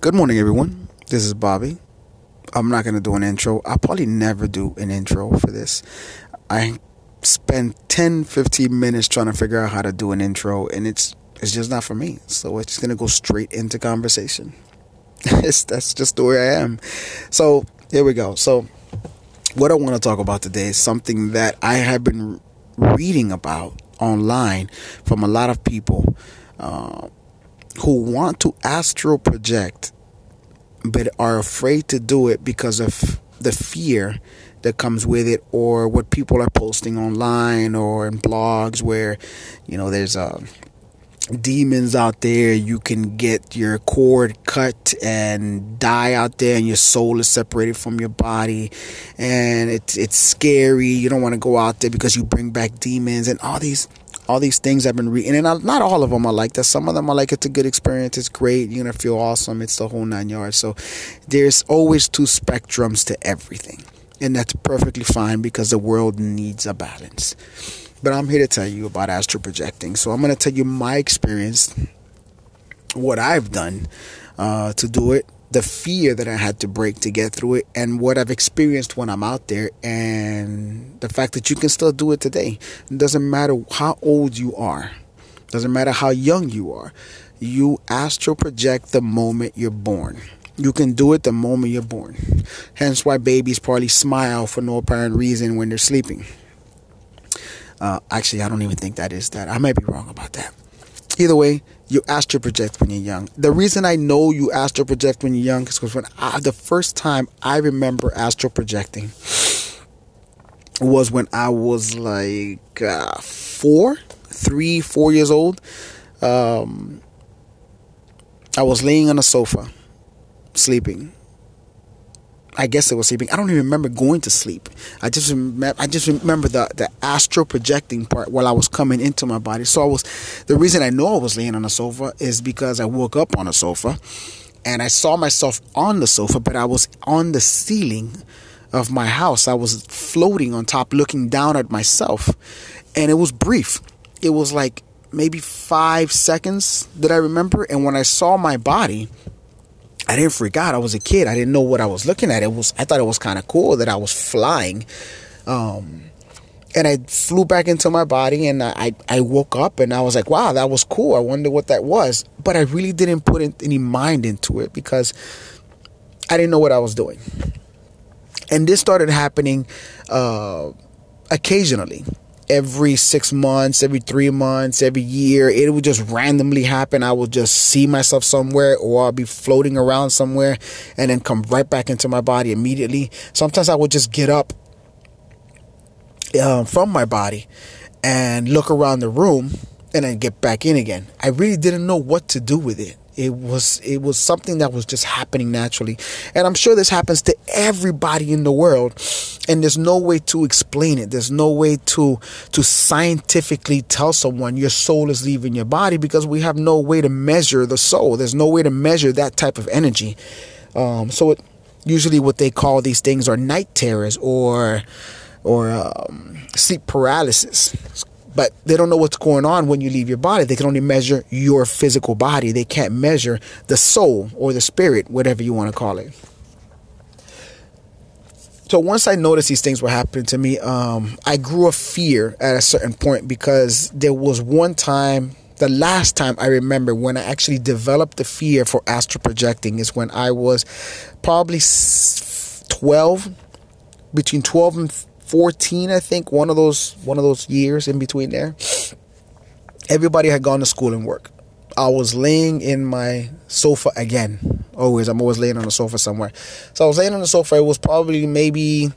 Good morning, everyone. This is Bobby. I'm not going to do an intro. I'll probably never do an intro for this. I spent 10, 15 minutes trying to figure out how to do an intro, and it's it's just not for me. So it's just going to go straight into conversation. it's, that's just the way I am. So here we go. So what I want to talk about today is something that I have been reading about online from a lot of people. Uh, who want to astral project but are afraid to do it because of the fear that comes with it or what people are posting online or in blogs where you know there's uh, demons out there. You can get your cord cut and die out there and your soul is separated from your body. And it's it's scary. You don't want to go out there because you bring back demons and all these all these things I've been reading, and not all of them are like that. Some of them are like it's a good experience, it's great, you're gonna feel awesome, it's the whole nine yards. So there's always two spectrums to everything, and that's perfectly fine because the world needs a balance. But I'm here to tell you about astral projecting. So I'm gonna tell you my experience, what I've done uh, to do it, the fear that I had to break to get through it and what I've experienced when I'm out there and the fact that you can still do it today. It doesn't matter how old you are. Doesn't matter how young you are. You astral project the moment you're born. You can do it the moment you're born. Hence why babies probably smile for no apparent reason when they're sleeping. Uh, actually, I don't even think that is that. I might be wrong about that. Either way, you astral project when you're young. The reason I know you astral project when you're young is because when I, the first time I remember astral projecting was when I was like uh, four, three, four years old. Um, I was laying on a sofa, sleeping, I guess it was sleeping. I don't even remember going to sleep. I just remember. I just remember the the astral projecting part while I was coming into my body. So I was. The reason I know I was laying on a sofa is because I woke up on a sofa, and I saw myself on the sofa, but I was on the ceiling of my house. I was floating on top, looking down at myself, and it was brief. It was like maybe five seconds that I remember, and when I saw my body I didn't freak out. I was a kid. I didn't know what I was looking at. It was I thought it was kind of cool that I was flying. Um, and I flew back into my body and I, I woke up and I was like, wow, that was cool. I wonder what that was. But I really didn't put any mind into it because I didn't know what I was doing. And this started happening uh, occasionally every six months, every three months, every year. It would just randomly happen. I would just see myself somewhere or I'll be floating around somewhere and then come right back into my body immediately. Sometimes I would just get up uh, from my body and look around the room and then get back in again. I really didn't know what to do with it. It was it was something that was just happening naturally. And I'm sure this happens to everybody in the world. And there's no way to explain it. There's no way to to scientifically tell someone your soul is leaving your body because we have no way to measure the soul. There's no way to measure that type of energy. Um, so it, usually what they call these things are night terrors or or um, sleep paralysis but they don't know what's going on when you leave your body. They can only measure your physical body. They can't measure the soul or the spirit, whatever you want to call it. So once I noticed these things were happening to me, um, I grew a fear at a certain point because there was one time, the last time I remember when I actually developed the fear for astral projecting is when I was probably 12, between 12 and 14, I think, one of those one of those years in between there. Everybody had gone to school and work. I was laying in my sofa again. Always, I'm always laying on the sofa somewhere. So I was laying on the sofa. It was probably maybe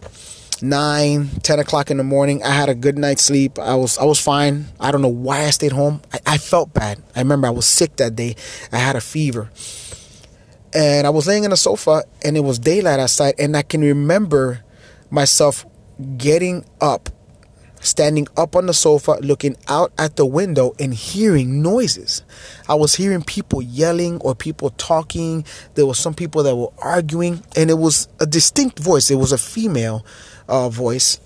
nine, ten o'clock in the morning. I had a good night's sleep. I was I was fine. I don't know why I stayed home. I, I felt bad. I remember I was sick that day. I had a fever. And I was laying in the sofa and it was daylight outside and I can remember myself getting up, standing up on the sofa, looking out at the window and hearing noises. I was hearing people yelling or people talking. There were some people that were arguing, and it was a distinct voice. It was a female uh, voice.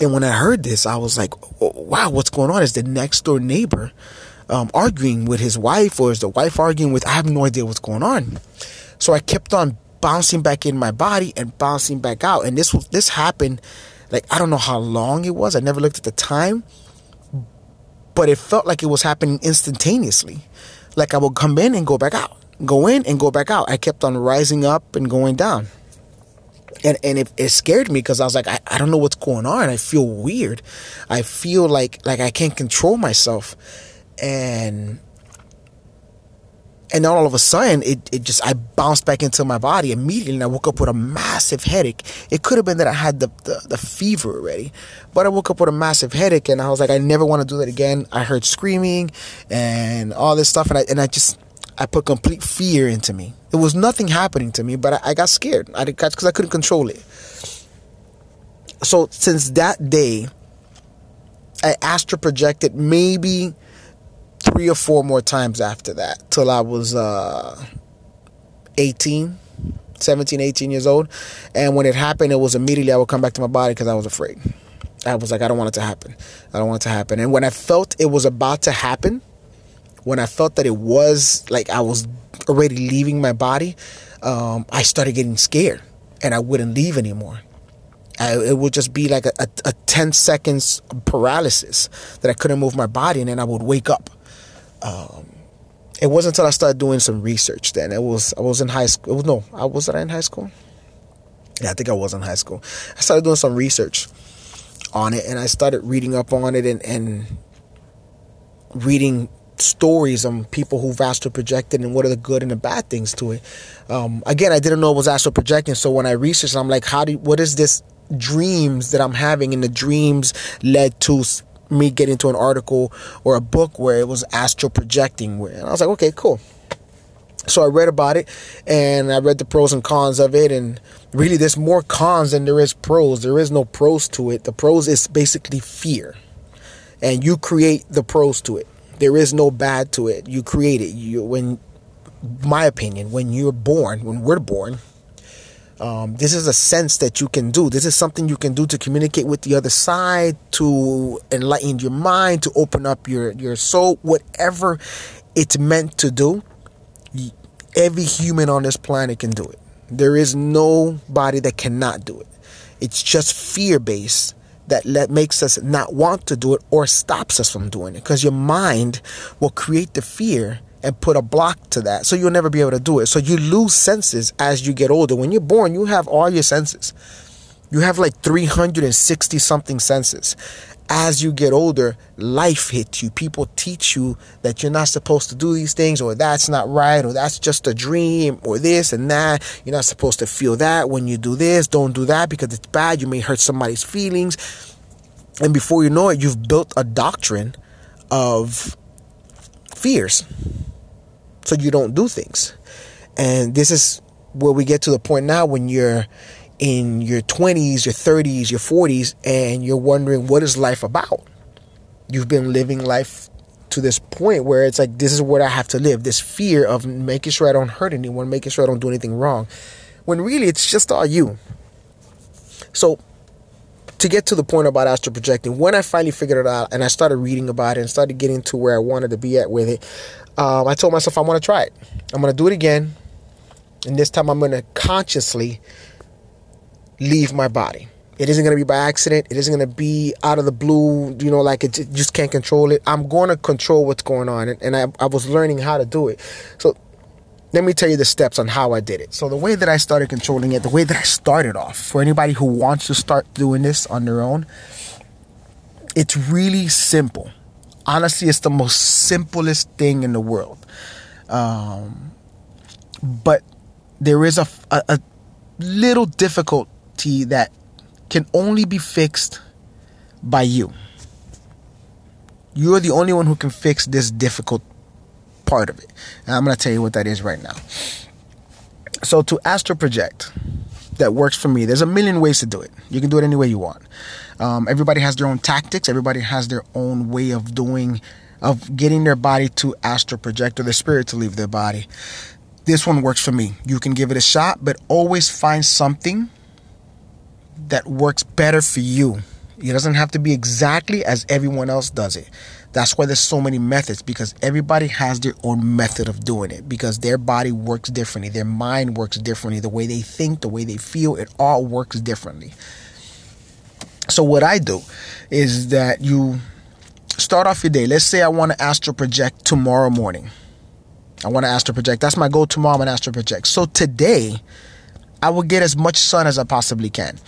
And when I heard this, I was like, wow, what's going on? Is the next door neighbor um, arguing with his wife or is the wife arguing with, I have no idea what's going on. So I kept on bouncing back in my body and bouncing back out. And this, this happened like, I don't know how long it was. I never looked at the time, but it felt like it was happening instantaneously. Like I would come in and go back out, go in and go back out. I kept on rising up and going down and and it, it scared me because I was like, I, I don't know what's going on. I feel weird. I feel like like I can't control myself, and and then all of a sudden it, it just I bounced back into my body immediately and I woke up with a massive headache. It could have been that I had the, the, the fever already. But I woke up with a massive headache and I was like, I never want to do that again. I heard screaming and all this stuff and I and I just I put complete fear into me. There was nothing happening to me, but I, I got scared. I because I couldn't control it. So since that day, I astral projected maybe three or four more times after that till I was uh, 18, 17, 18 years old. And when it happened, it was immediately I would come back to my body because I was afraid. I was like, I don't want it to happen. I don't want it to happen. And when I felt it was about to happen, when I felt that it was like I was already leaving my body, um, I started getting scared and I wouldn't leave anymore. I, it would just be like a, a, a 10 seconds paralysis that I couldn't move my body and then I would wake up. Um, it wasn't until I started doing some research then. It was I was in high school. No, I was I in high school. Yeah, I think I was in high school. I started doing some research on it and I started reading up on it and, and reading stories on people who've astral projected and what are the good and the bad things to it. Um, again, I didn't know it was astral projecting, so when I researched, I'm like, how do what is this dreams that I'm having? And the dreams led to me get into an article or a book where it was astral projecting. And I was like, okay, cool. So I read about it and I read the pros and cons of it. And really, there's more cons than there is pros. There is no pros to it. The pros is basically fear. And you create the pros to it. There is no bad to it. You create it. You when my opinion, when you're born, when we're born, um, this is a sense that you can do. This is something you can do to communicate with the other side, to enlighten your mind, to open up your, your soul, whatever it's meant to do. Every human on this planet can do it. There is nobody that cannot do it. It's just fear based that let, makes us not want to do it or stops us from doing it because your mind will create the fear and put a block to that so you'll never be able to do it so you lose senses as you get older when you're born you have all your senses you have like 360 something senses as you get older, life hits you. People teach you that you're not supposed to do these things, or that's not right, or that's just a dream, or this and that. You're not supposed to feel that when you do this. Don't do that because it's bad. You may hurt somebody's feelings. And before you know it, you've built a doctrine of fears. So you don't do things. And this is where we get to the point now when you're in your 20s, your 30s, your 40s, and you're wondering what is life about? You've been living life to this point where it's like, this is what I have to live. This fear of making sure I don't hurt anyone, making sure I don't do anything wrong. When really it's just all you. So, to get to the point about astral projecting, when I finally figured it out and I started reading about it and started getting to where I wanted to be at with it, um, I told myself I want to try it. I'm going to do it again. And this time I'm going to consciously leave my body. It isn't going to be by accident. It isn't going to be out of the blue, you know, like it just can't control it. I'm going to control what's going on. And I, I was learning how to do it. So let me tell you the steps on how I did it. So the way that I started controlling it, the way that I started off, for anybody who wants to start doing this on their own, it's really simple. Honestly, it's the most simplest thing in the world. Um, but there is a, a, a little difficulty that can only be fixed by you. You're the only one who can fix this difficult part of it. And I'm going to tell you what that is right now. So, to astral project, that works for me, there's a million ways to do it. You can do it any way you want. Um, everybody has their own tactics, everybody has their own way of doing, of getting their body to astral project or their spirit to leave their body. This one works for me. You can give it a shot, but always find something that works better for you. It doesn't have to be exactly as everyone else does it. That's why there's so many methods because everybody has their own method of doing it because their body works differently, their mind works differently, the way they think, the way they feel, it all works differently. So, what I do is that you start off your day. Let's say I want to astral project tomorrow morning. I want to astral project. That's my goal tomorrow. I'm astral project. So, today, I will get as much sun as I possibly can.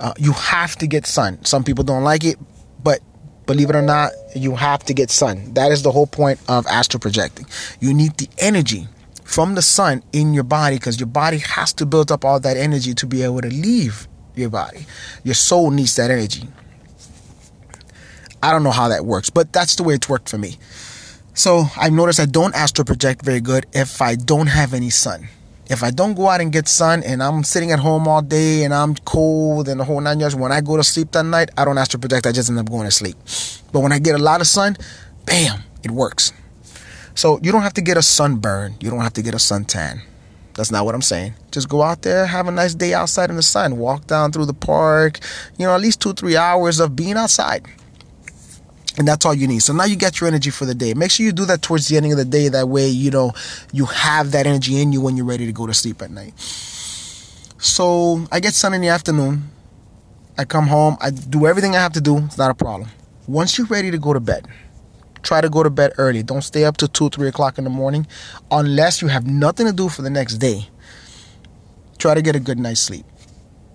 Uh, you have to get sun. Some people don't like it, but believe it or not, you have to get sun. That is the whole point of astral projecting. You need the energy from the sun in your body because your body has to build up all that energy to be able to leave your body. Your soul needs that energy. I don't know how that works, but that's the way it's worked for me. So I've noticed I don't astral project very good if I don't have any sun if I don't go out and get sun and I'm sitting at home all day and I'm cold and the whole nine yards, when I go to sleep that night, I don't astral project. I just end up going to sleep. But when I get a lot of sun, bam, it works. So you don't have to get a sunburn. You don't have to get a suntan. That's not what I'm saying. Just go out there, have a nice day outside in the sun, walk down through the park, you know, at least two, three hours of being outside. And that's all you need. So now you get your energy for the day. Make sure you do that towards the ending of the day. That way, you know, you have that energy in you when you're ready to go to sleep at night. So I get sun in the afternoon. I come home. I do everything I have to do. It's not a problem. Once you're ready to go to bed, try to go to bed early. Don't stay up to 2, 3 o'clock in the morning unless you have nothing to do for the next day. Try to get a good night's sleep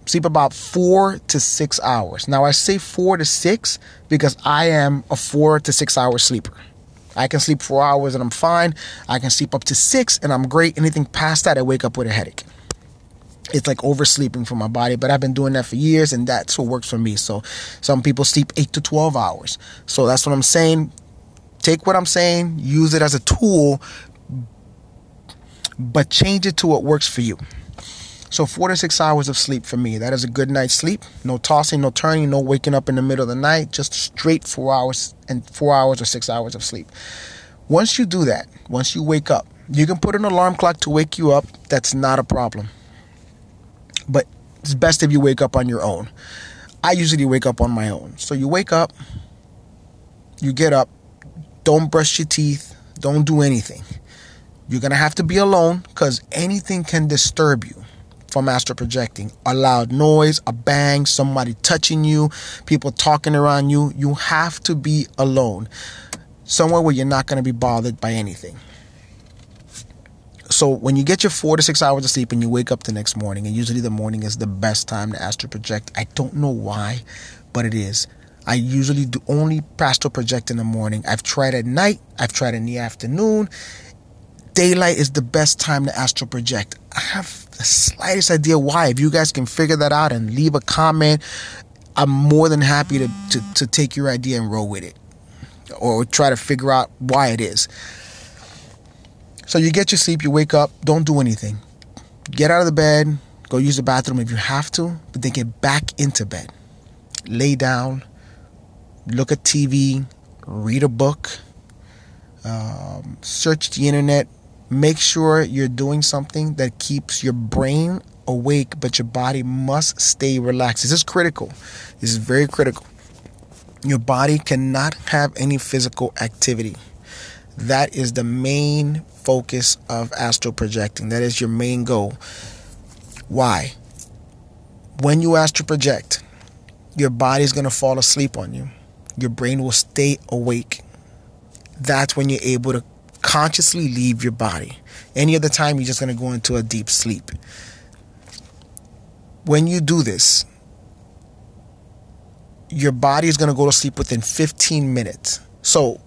sleep about four to six hours. Now, I say four to six because I am a four to six hour sleeper. I can sleep four hours and I'm fine. I can sleep up to six and I'm great. Anything past that, I wake up with a headache. It's like oversleeping for my body, but I've been doing that for years and that's what works for me. So, some people sleep eight to 12 hours. So, that's what I'm saying. Take what I'm saying, use it as a tool, but change it to what works for you. So four to six hours of sleep for me. That is a good night's sleep. No tossing, no turning, no waking up in the middle of the night. Just straight four hours and four hours or six hours of sleep. Once you do that, once you wake up, you can put an alarm clock to wake you up. That's not a problem. But it's best if you wake up on your own. I usually wake up on my own. So you wake up, you get up, don't brush your teeth, don't do anything. You're going to have to be alone because anything can disturb you from astral projecting. A loud noise, a bang, somebody touching you, people talking around you. You have to be alone. Somewhere where you're not going to be bothered by anything. So when you get your four to six hours of sleep and you wake up the next morning, and usually the morning is the best time to astral project. I don't know why, but it is. I usually do only astral project in the morning. I've tried at night, I've tried in the afternoon. Daylight is the best time to astral project. I have the slightest idea why. If you guys can figure that out and leave a comment, I'm more than happy to, to, to take your idea and roll with it or try to figure out why it is. So you get your sleep, you wake up, don't do anything. Get out of the bed, go use the bathroom if you have to, but then get back into bed. Lay down, look at TV, read a book, um, search the internet, Make sure you're doing something that keeps your brain awake, but your body must stay relaxed. This is critical. This is very critical. Your body cannot have any physical activity. That is the main focus of astral projecting. That is your main goal. Why? When you astral project, your body is going to fall asleep on you. Your brain will stay awake. That's when you're able to consciously leave your body. Any other time, you're just going to go into a deep sleep. When you do this, your body is going to go to sleep within 15 minutes. So,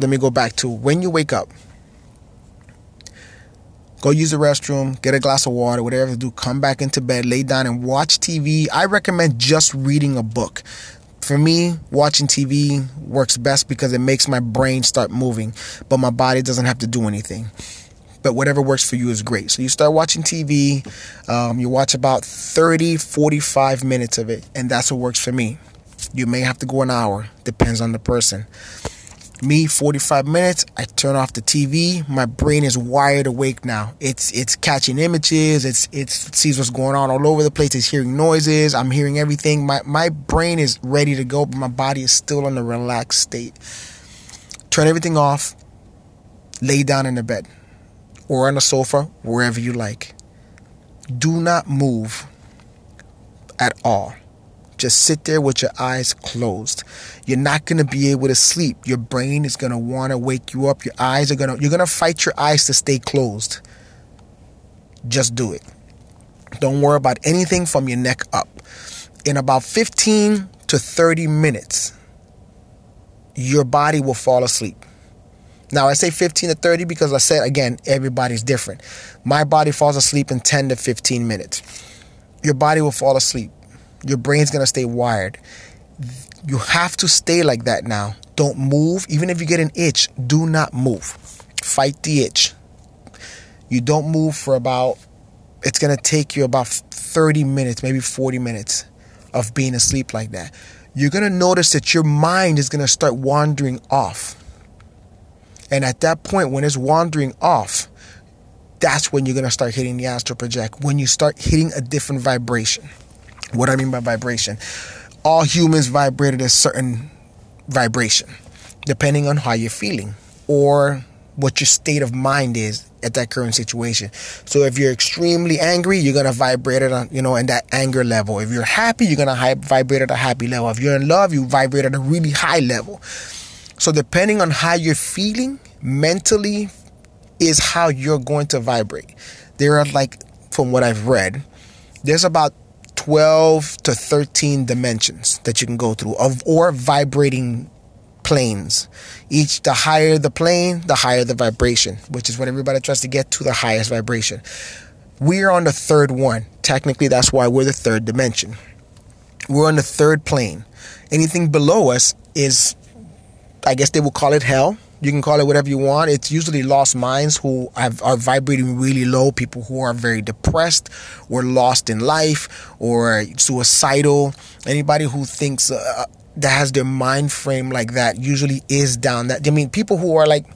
let me go back to when you wake up. Go use the restroom, get a glass of water, whatever to do, come back into bed, lay down and watch TV. I recommend just reading a book for me, watching TV works best because it makes my brain start moving, but my body doesn't have to do anything. But whatever works for you is great. So you start watching TV, um, you watch about 30, 45 minutes of it, and that's what works for me. You may have to go an hour, depends on the person. Me, 45 minutes, I turn off the TV. My brain is wired awake now. It's it's catching images, it's it's it sees what's going on all over the place, it's hearing noises, I'm hearing everything. My my brain is ready to go, but my body is still in a relaxed state. Turn everything off, lay down in the bed or on the sofa, wherever you like. Do not move at all. Just sit there with your eyes closed. You're not going to be able to sleep. Your brain is going to want to wake you up. Your eyes are going to you're going to fight your eyes to stay closed. Just do it. Don't worry about anything from your neck up. In about 15 to 30 minutes, your body will fall asleep. Now, I say 15 to 30 because I said again, everybody's different. My body falls asleep in 10 to 15 minutes. Your body will fall asleep your brain's to stay wired. You have to stay like that now. Don't move. Even if you get an itch, do not move. Fight the itch. You don't move for about, it's to take you about 30 minutes, maybe 40 minutes of being asleep like that. You're to notice that your mind is to start wandering off. And at that point, when it's wandering off, that's when you're going to start hitting the astral project, when you start hitting a different vibration. What I mean by vibration, all humans vibrate at a certain vibration, depending on how you're feeling or what your state of mind is at that current situation. So if you're extremely angry, you're gonna vibrate at a, you know in that anger level. If you're happy, you're gonna vibrate at a happy level. If you're in love, you vibrate at a really high level. So depending on how you're feeling mentally, is how you're going to vibrate. There are like, from what I've read, there's about 12 to 13 dimensions that you can go through of or vibrating planes. Each the higher the plane, the higher the vibration, which is what everybody tries to get to the highest vibration. We're on the third one. Technically that's why we're the third dimension. We're on the third plane. Anything below us is I guess they will call it hell you can call it whatever you want. It's usually lost minds who have, are vibrating really low, people who are very depressed or lost in life or suicidal. Anybody who thinks uh, that has their mind frame like that usually is down that. I mean, people who are like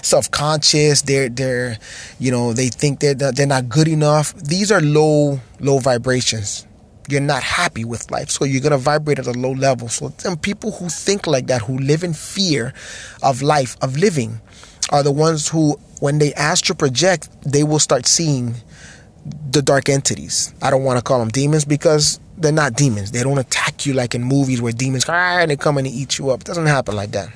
self-conscious they're they're you know they think they're they're not good enough these are low low vibrations you're not happy with life. So you're going to vibrate at a low level. So them people who think like that, who live in fear of life, of living, are the ones who, when they astral project, they will start seeing the dark entities. I don't want to call them demons because they're not demons. They don't attack you like in movies where demons ah, and they come and eat you up. It doesn't happen like that.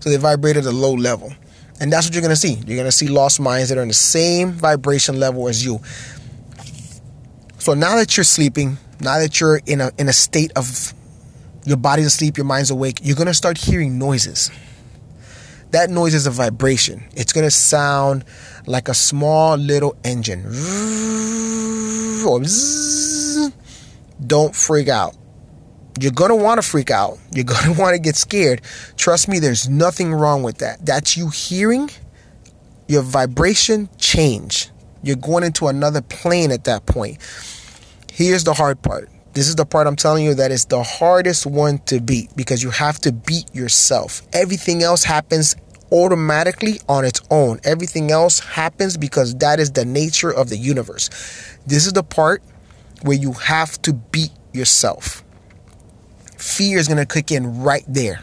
So they vibrate at a low level. And that's what you're going to see. You're going to see lost minds that are in the same vibration level as you. So now that you're sleeping, now that you're in a in a state of your body's asleep, your mind's awake, you're gonna start hearing noises. That noise is a vibration. It's gonna sound like a small little engine. Don't freak out. You're gonna want to freak out. You're gonna want to get scared. Trust me, there's nothing wrong with that. That's you hearing your vibration change. You're going into another plane at that point. Here's the hard part. This is the part I'm telling you that is the hardest one to beat because you have to beat yourself. Everything else happens automatically on its own. Everything else happens because that is the nature of the universe. This is the part where you have to beat yourself. Fear is going to kick in right there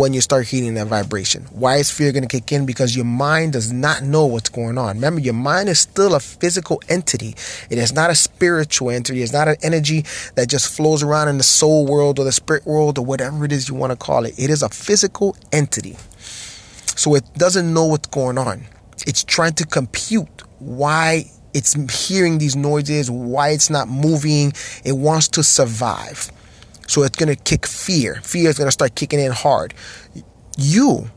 when you start hearing that vibration. Why is fear going to kick in? Because your mind does not know what's going on. Remember, your mind is still a physical entity. It is not a spiritual entity. It's not an energy that just flows around in the soul world or the spirit world or whatever it is you want to call it. It is a physical entity. So it doesn't know what's going on. It's trying to compute why it's hearing these noises, why it's not moving. It wants to survive. So it's going to kick fear. Fear is going to start kicking in hard. You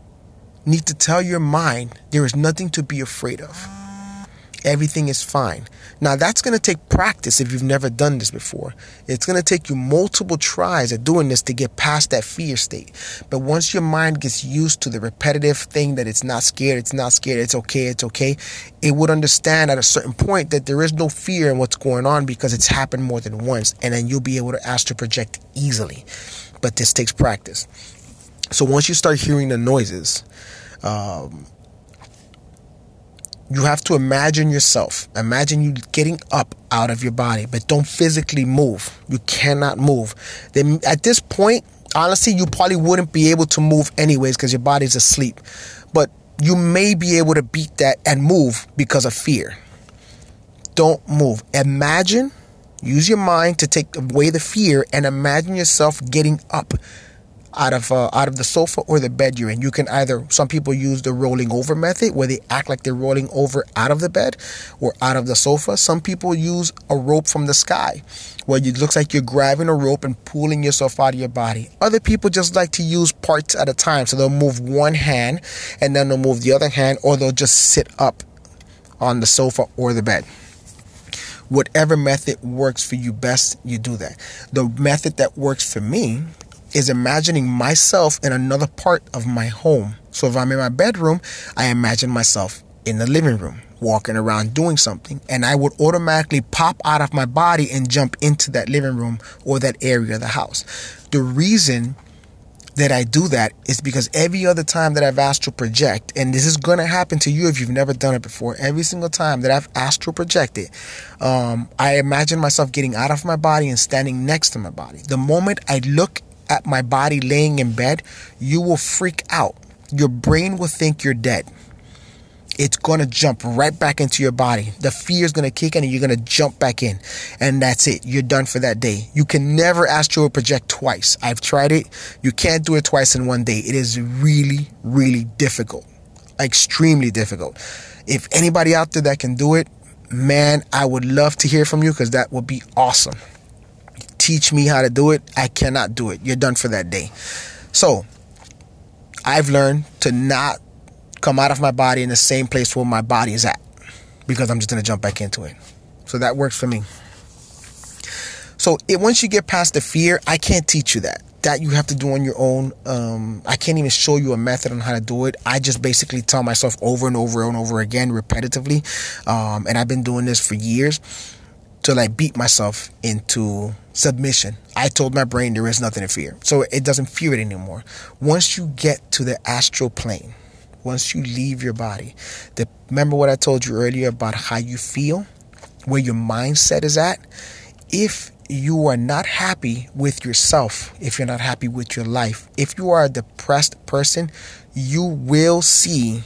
need to tell your mind there is nothing to be afraid of. Everything is fine. Now, that's going to take practice if you've never done this before. It's going to take you multiple tries at doing this to get past that fear state. But once your mind gets used to the repetitive thing that it's not scared, it's not scared, it's okay, it's okay, it would understand at a certain point that there is no fear in what's going on because it's happened more than once. And then you'll be able to astral project easily. But this takes practice. So once you start hearing the noises, um, you have to imagine yourself. Imagine you getting up out of your body, but don't physically move. You cannot move. Then at this point, honestly, you probably wouldn't be able to move anyways because your body's asleep. But you may be able to beat that and move because of fear. Don't move. Imagine, use your mind to take away the fear and imagine yourself getting up out of uh, out of the sofa or the bed you're in. You can either some people use the rolling over method where they act like they're rolling over out of the bed or out of the sofa. Some people use a rope from the sky where it looks like you're grabbing a rope and pulling yourself out of your body. Other people just like to use parts at a time. So they'll move one hand and then they'll move the other hand or they'll just sit up on the sofa or the bed whatever method works for you best, you do that. The method that works for me is imagining myself in another part of my home. So if I'm in my bedroom, I imagine myself in the living room, walking around doing something, and I would automatically pop out of my body and jump into that living room or that area of the house. The reason that I do that is because every other time that I've astral project, and this is going to happen to you if you've never done it before, every single time that I've astral projected, um, I imagine myself getting out of my body and standing next to my body. The moment I look at my body laying in bed, you will freak out. Your brain will think you're dead. It's to jump right back into your body. The fear is to kick in and you're to jump back in. And that's it. You're done for that day. You can never astral project twice. I've tried it. You can't do it twice in one day. It is really, really difficult. Extremely difficult. If anybody out there that can do it, man, I would love to hear from you because that would be awesome teach me how to do it, I cannot do it. You're done for that day. So, I've learned to not come out of my body in the same place where my body is at because I'm just going to jump back into it. So that works for me. So it, once you get past the fear, I can't teach you that. That you have to do on your own. Um, I can't even show you a method on how to do it. I just basically tell myself over and over and over again repetitively. Um, and I've been doing this for years to like beat myself into submission. I told my brain there is nothing to fear. So it doesn't fear it anymore. Once you get to the astral plane, once you leave your body, the, remember what I told you earlier about how you feel, where your mindset is at? If you are not happy with yourself, if you're not happy with your life, if you are a depressed person, you will see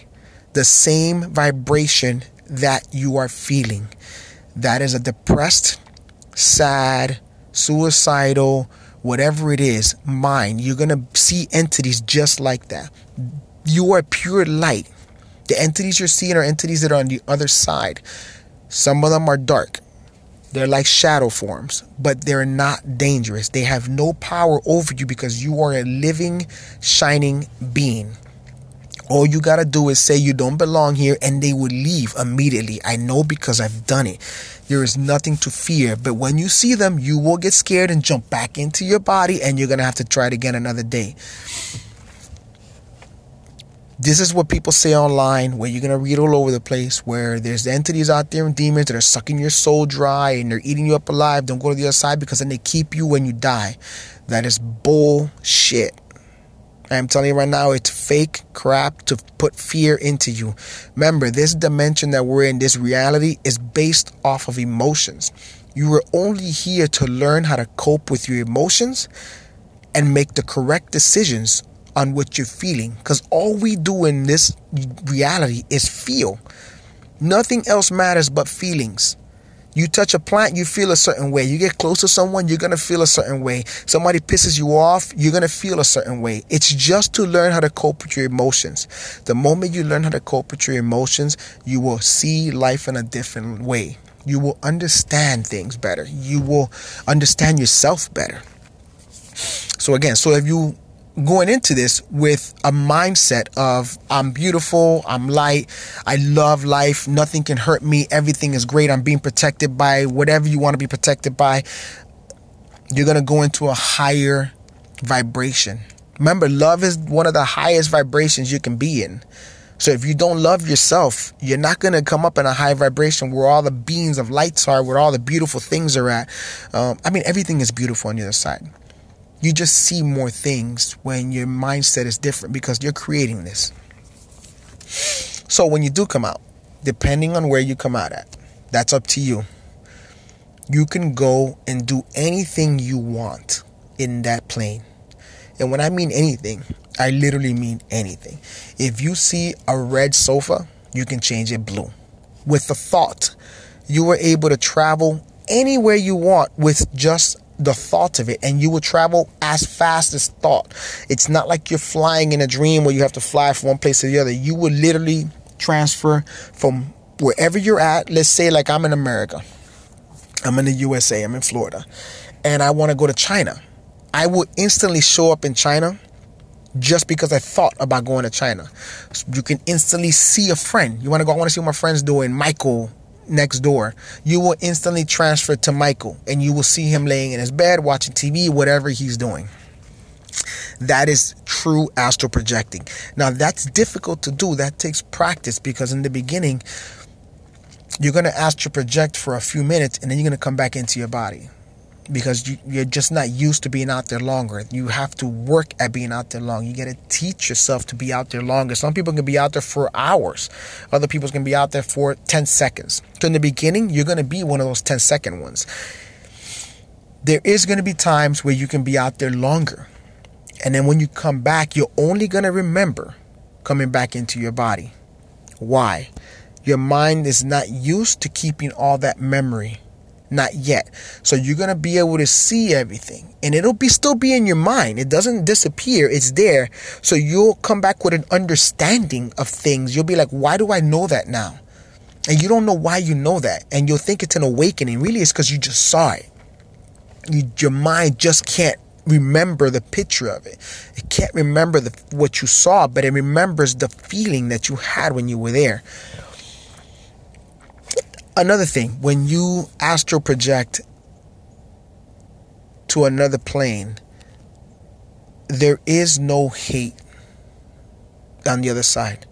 the same vibration that you are feeling that is a depressed, sad, suicidal, whatever it is, mind, you're going to see entities just like that. You are pure light. The entities you're seeing are entities that are on the other side. Some of them are dark. They're like shadow forms, but they're not dangerous. They have no power over you because you are a living, shining being. All you got to do is say you don't belong here and they will leave immediately. I know because I've done it. There is nothing to fear, but when you see them, you will get scared and jump back into your body and you're going to have to try it again another day. This is what people say online where you're going to read all over the place where there's entities out there and demons that are sucking your soul dry and they're eating you up alive. Don't go to the other side because then they keep you when you die. That is bullshit. I'm telling you right now, it's fake crap to put fear into you. Remember, this dimension that we're in, this reality, is based off of emotions. You are only here to learn how to cope with your emotions and make the correct decisions on what you're feeling. Because all we do in this reality is feel. Nothing else matters but feelings. You touch a plant, you feel a certain way. You get close to someone, you're going to feel a certain way. Somebody pisses you off, you're going to feel a certain way. It's just to learn how to cope with your emotions. The moment you learn how to cope with your emotions, you will see life in a different way. You will understand things better. You will understand yourself better. So again, so if you going into this with a mindset of I'm beautiful, I'm light, I love life, nothing can hurt me, everything is great, I'm being protected by whatever you want to be protected by, you're going to go into a higher vibration. Remember, love is one of the highest vibrations you can be in. So if you don't love yourself, you're not going to come up in a high vibration where all the beams of lights are, where all the beautiful things are at. Um, I mean, everything is beautiful on the other side. You just see more things when your mindset is different because you're creating this. So when you do come out, depending on where you come out at, that's up to you. You can go and do anything you want in that plane. And when I mean anything, I literally mean anything. If you see a red sofa, you can change it blue. With the thought, you were able to travel anywhere you want with just the thought of it and you will travel as fast as thought. It's not like you're flying in a dream where you have to fly from one place to the other. You will literally transfer from wherever you're at. Let's say like I'm in America. I'm in the USA, I'm in Florida, and I want to go to China. I will instantly show up in China just because I thought about going to China. You can instantly see a friend. You want to go, I want to see what my friend's doing. Michael next door. You will instantly transfer to Michael and you will see him laying in his bed, watching TV, whatever he's doing. That is true astral projecting. Now, that's difficult to do. That takes practice because in the beginning, you're going to astral project for a few minutes and then you're going to come back into your body because you, you're just not used to being out there longer. You have to work at being out there long. You got to teach yourself to be out there longer. Some people can be out there for hours. Other people can be out there for 10 seconds. So in the beginning, you're going to be one of those 10 second ones. There is going to be times where you can be out there longer. And then when you come back, you're only going to remember coming back into your body. Why? Your mind is not used to keeping all that memory not yet. So you're going to be able to see everything and it'll be still be in your mind. It doesn't disappear. It's there. So you'll come back with an understanding of things. You'll be like, why do I know that now? And you don't know why you know that. And you'll think it's an awakening. Really, it's because you just saw it. You, your mind just can't remember the picture of it. It can't remember the, what you saw, but it remembers the feeling that you had when you were there another thing, when you astral project to another plane, there is no hate on the other side.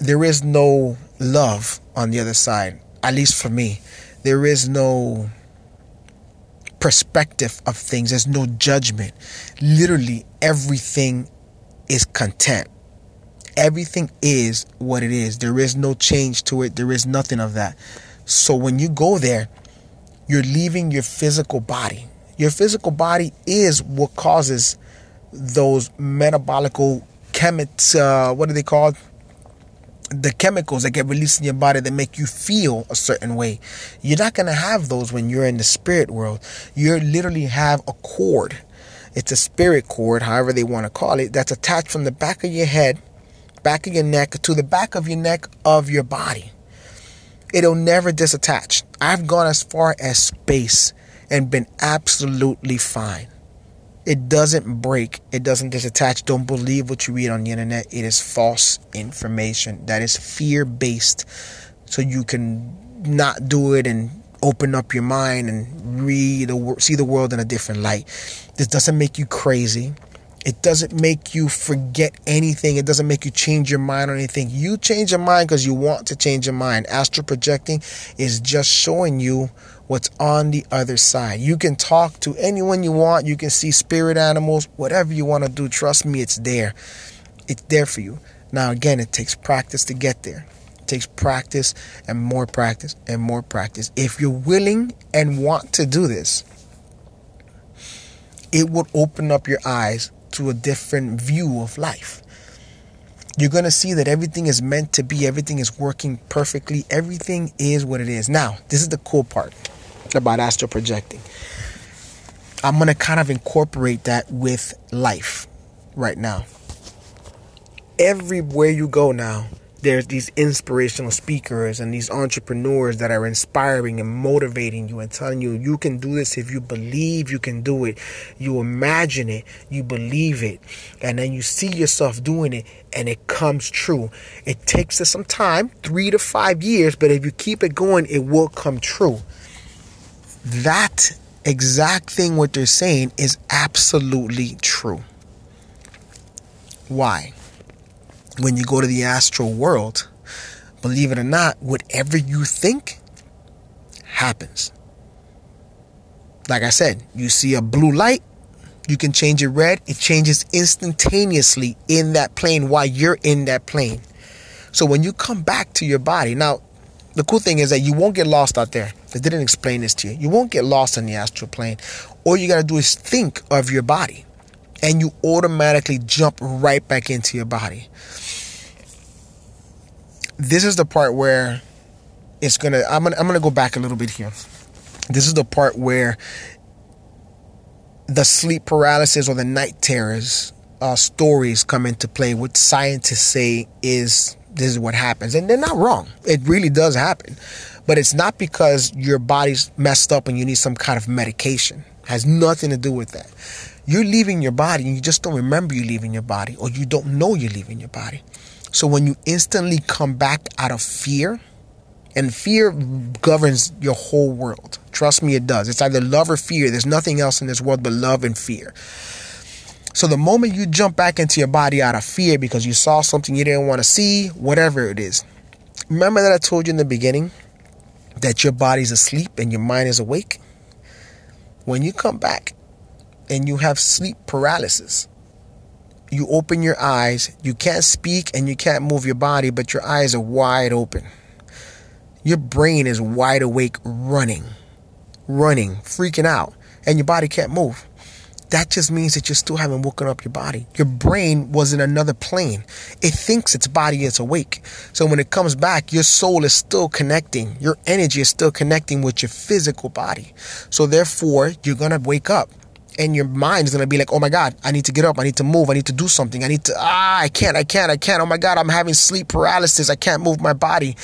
There is no love on the other side, at least for me. There is no perspective of things, there's no judgment. Literally, everything is content everything is what it is. There is no change to it. There is nothing of that. So when you go there, you're leaving your physical body. Your physical body is what causes those metabolical chemicals. Uh, what are they called? The chemicals that get released in your body that make you feel a certain way. You're not gonna have those when you're in the spirit world. You literally have a cord. It's a spirit cord, however they want to call it, that's attached from the back of your head back of your neck to the back of your neck of your body. It'll never disattach. I've gone as far as space and been absolutely fine. It doesn't break, it doesn't disattach. Don't believe what you read on the internet. It is false information that is fear based. So you can not do it and open up your mind and read the see the world in a different light. This doesn't make you crazy. It doesn't make you forget anything. It doesn't make you change your mind or anything. You change your mind because you want to change your mind. Astral projecting is just showing you what's on the other side. You can talk to anyone you want. You can see spirit animals, whatever you want to do. Trust me, it's there. It's there for you. Now, again, it takes practice to get there. It takes practice and more practice and more practice. If you're willing and want to do this, it will open up your eyes to a different view of life. You're going to see that everything is meant to be, everything is working perfectly, everything is what it is. Now, this is the cool part about astral projecting. I'm going to kind of incorporate that with life right now. Everywhere you go now, there's these inspirational speakers and these entrepreneurs that are inspiring and motivating you and telling you you can do this if you believe you can do it. You imagine it, you believe it, and then you see yourself doing it and it comes true. It takes us some time, three to five years, but if you keep it going, it will come true. That exact thing, what they're saying, is absolutely true. Why? When you go to the astral world, believe it or not, whatever you think happens. Like I said, you see a blue light, You can change it red, it changes instantaneously in that plane while you're in that plane. So when you come back to your body, now the cool thing is that you won't get lost out there. I didn't explain this to you. You won't get lost in the astral plane. All you got to do is think of your body and you automatically jump right back into your body. This is the part where it's to I'm to I'm to go back a little bit here. This is the part where the sleep paralysis or the night terrors uh, stories come into play. What scientists say is this is what happens, and they're not wrong. It really does happen, but it's not because your body's messed up and you need some kind of medication. It has nothing to do with that. You're leaving your body and you just don't remember you leaving your body, or you don't know you're leaving your body. So when you instantly come back out of fear, and fear governs your whole world. Trust me, it does. It's either love or fear. There's nothing else in this world but love and fear. So the moment you jump back into your body out of fear because you saw something you didn't want to see, whatever it is, remember that I told you in the beginning that your body's asleep and your mind is awake? When you come back and you have sleep paralysis, you open your eyes, you can't speak and you can't move your body, but your eyes are wide open. Your brain is wide awake, running, running, freaking out, and your body can't move. That just means that you still haven't woken up your body. Your brain was in another plane. It thinks its body is awake. So when it comes back, your soul is still connecting. Your energy is still connecting with your physical body. So therefore, you're going to wake up and your mind is to be like, oh my God, I need to get up. I need to move. I need to do something. I need to, ah, I can't, I can't, I can't. Oh my God, I'm having sleep paralysis. I can't move my body.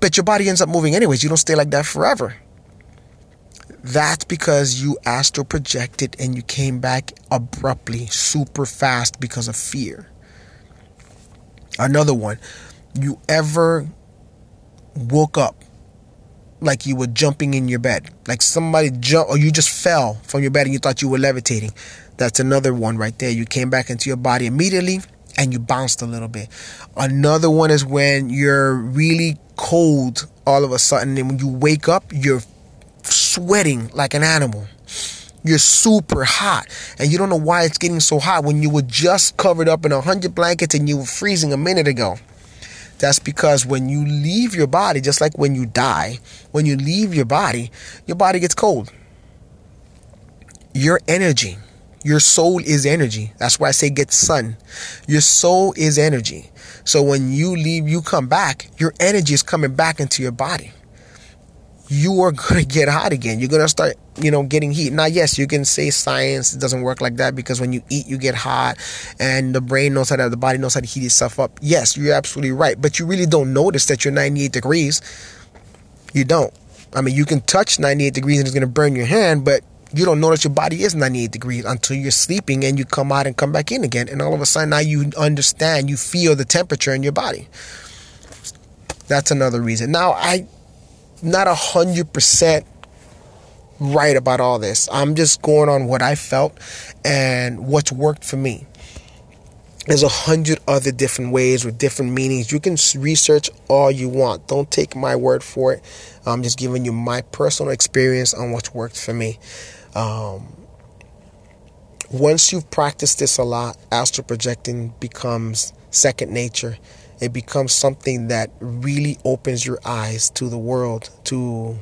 But your body ends up moving anyways. You don't stay like that forever. That's because you astral projected and you came back abruptly, super fast because of fear. Another one, you ever woke up like you were jumping in your bed, like somebody jumped, or you just fell from your bed and you thought you were levitating. That's another one right there. You came back into your body immediately and you bounced a little bit. Another one is when you're really cold all of a sudden, and when you wake up, you're sweating like an animal. You're super hot, and you don't know why it's getting so hot when you were just covered up in a hundred blankets and you were freezing a minute ago. That's because when you leave your body, just like when you die, when you leave your body, your body gets cold. Your energy your soul is energy. That's why I say get sun. Your soul is energy. So when you leave, you come back, your energy is coming back into your body. You are going to get hot again. You're going to start, you know, getting heat. Now, yes, you can say science doesn't work like that because when you eat, you get hot and the brain knows how to, the body knows how to heat itself up. Yes, you're absolutely right. But you really don't notice that you're 98 degrees. You don't. I mean, you can touch 98 degrees and it's going to burn your hand, but you don't notice your body is 98 degrees until you're sleeping and you come out and come back in again. And all of a sudden now you understand, you feel the temperature in your body. That's another reason. Now I not a hundred percent right about all this. I'm just going on what I felt and what's worked for me. There's a hundred other different ways with different meanings. You can research all you want. Don't take my word for it. I'm just giving you my personal experience on what's worked for me. Um, once you've practiced this a lot, astral projecting becomes second nature. It becomes something that really opens your eyes to the world, to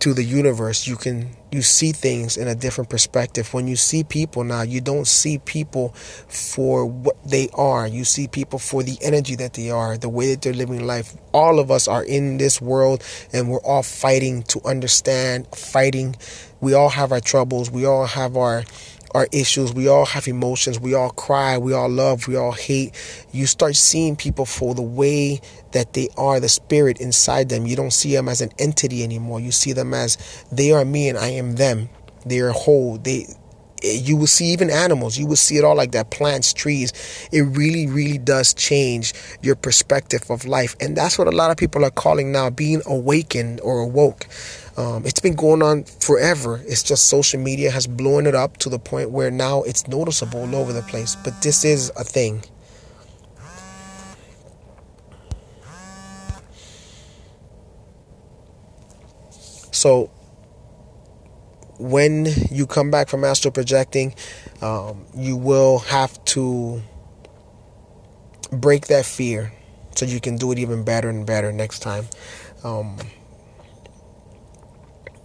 to the universe. You can you see things in a different perspective. When you see people now, you don't see people for what they are. You see people for the energy that they are, the way that they're living life. All of us are in this world and we're all fighting to understand, fighting. We all have our troubles. We all have our our issues. We all have emotions. We all cry. We all love. We all hate. You start seeing people for the way that they are, the spirit inside them. You don't see them as an entity anymore. You see them as they are me and I am them. They are whole. They you will see even animals you will see it all like that plants trees it really really does change your perspective of life and that's what a lot of people are calling now being awakened or awoke um, it's been going on forever. It's just social media has blown it up to the point where now it's noticeable all over the place. But this is a thing. So, when you come back from astral projecting, um, you will have to break that fear so you can do it even better and better next time. Um,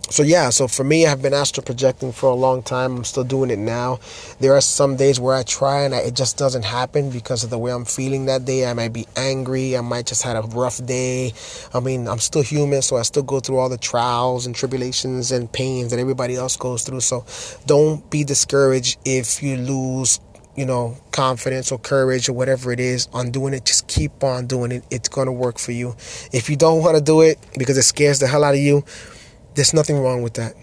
so yeah, so for me, I've been astral projecting for a long time. I'm still doing it now. There are some days where I try and I, it just doesn't happen because of the way I'm feeling that day. I might be angry. I might just had a rough day. I mean, I'm still human, so I still go through all the trials and tribulations and pains that everybody else goes through. So don't be discouraged if you lose you know, confidence or courage or whatever it is on doing it, just keep on doing it. It's going to work for you. If you don't want to do it because it scares the hell out of you, there's nothing wrong with that.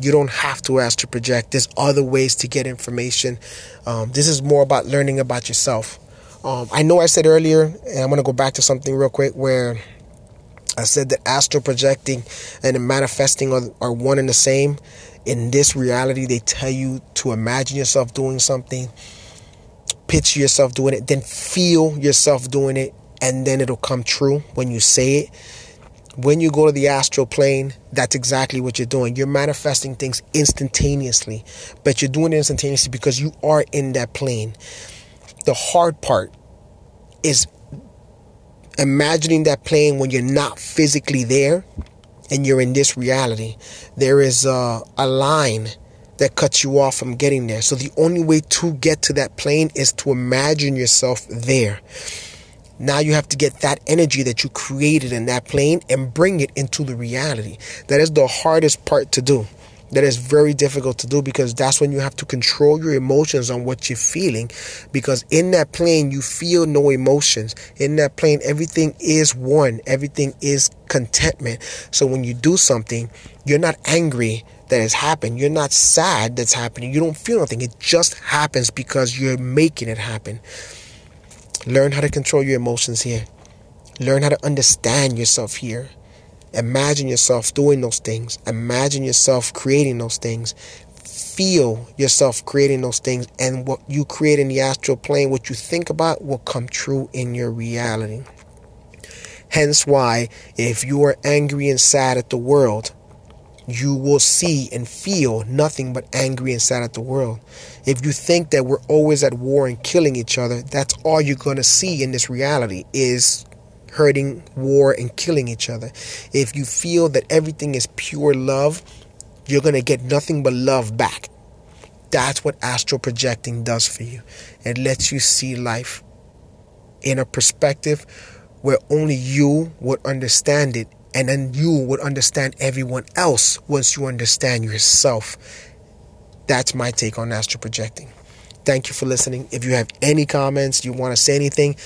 You don't have to astral project. There's other ways to get information. Um, this is more about learning about yourself. Um, I know I said earlier, and I'm going to go back to something real quick where I said that astral projecting and manifesting are, are one and the same. In this reality, they tell you to imagine yourself doing something, picture yourself doing it, then feel yourself doing it, and then it'll come true when you say it when you go to the astral plane, that's exactly what you're doing. You're manifesting things instantaneously, but you're doing it instantaneously because you are in that plane. The hard part is imagining that plane when you're not physically there and you're in this reality. There is a, a line that cuts you off from getting there. So the only way to get to that plane is to imagine yourself there. Now you have to get that energy that you created in that plane and bring it into the reality. That is the hardest part to do. That is very difficult to do because that's when you have to control your emotions on what you're feeling. Because in that plane, you feel no emotions. In that plane, everything is one, everything is contentment. So when you do something, you're not angry that has happened. You're not sad that's happening. You don't feel nothing. It just happens because you're making it happen. Learn how to control your emotions here. Learn how to understand yourself here. Imagine yourself doing those things. Imagine yourself creating those things. Feel yourself creating those things. And what you create in the astral plane, what you think about, will come true in your reality. Hence, why, if you are angry and sad at the world, you will see and feel nothing but angry and sad at the world. If you think that we're always at war and killing each other, that's all you're going to see in this reality is hurting, war, and killing each other. If you feel that everything is pure love, you're going to get nothing but love back. That's what astral projecting does for you. It lets you see life in a perspective where only you would understand it and then you would understand everyone else once you understand yourself. That's my take on astral projecting. Thank you for listening. If you have any comments, you want to say anything,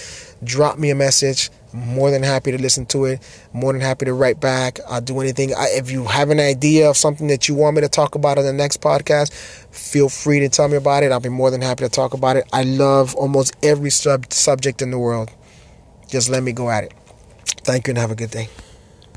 drop me a message. More than happy to listen to it. More than happy to write back. I'll do anything. I, if you have an idea of something that you want me to talk about on the next podcast, feel free to tell me about it. I'll be more than happy to talk about it. I love almost every sub- subject in the world. Just let me go at it. Thank you and have a good day.